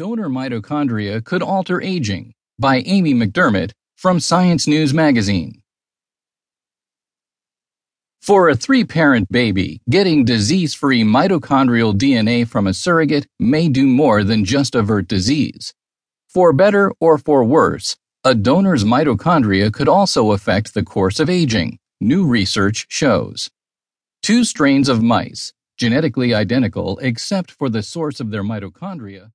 Donor Mitochondria Could Alter Aging by Amy McDermott from Science News Magazine. For a three parent baby, getting disease free mitochondrial DNA from a surrogate may do more than just avert disease. For better or for worse, a donor's mitochondria could also affect the course of aging, new research shows. Two strains of mice, genetically identical except for the source of their mitochondria,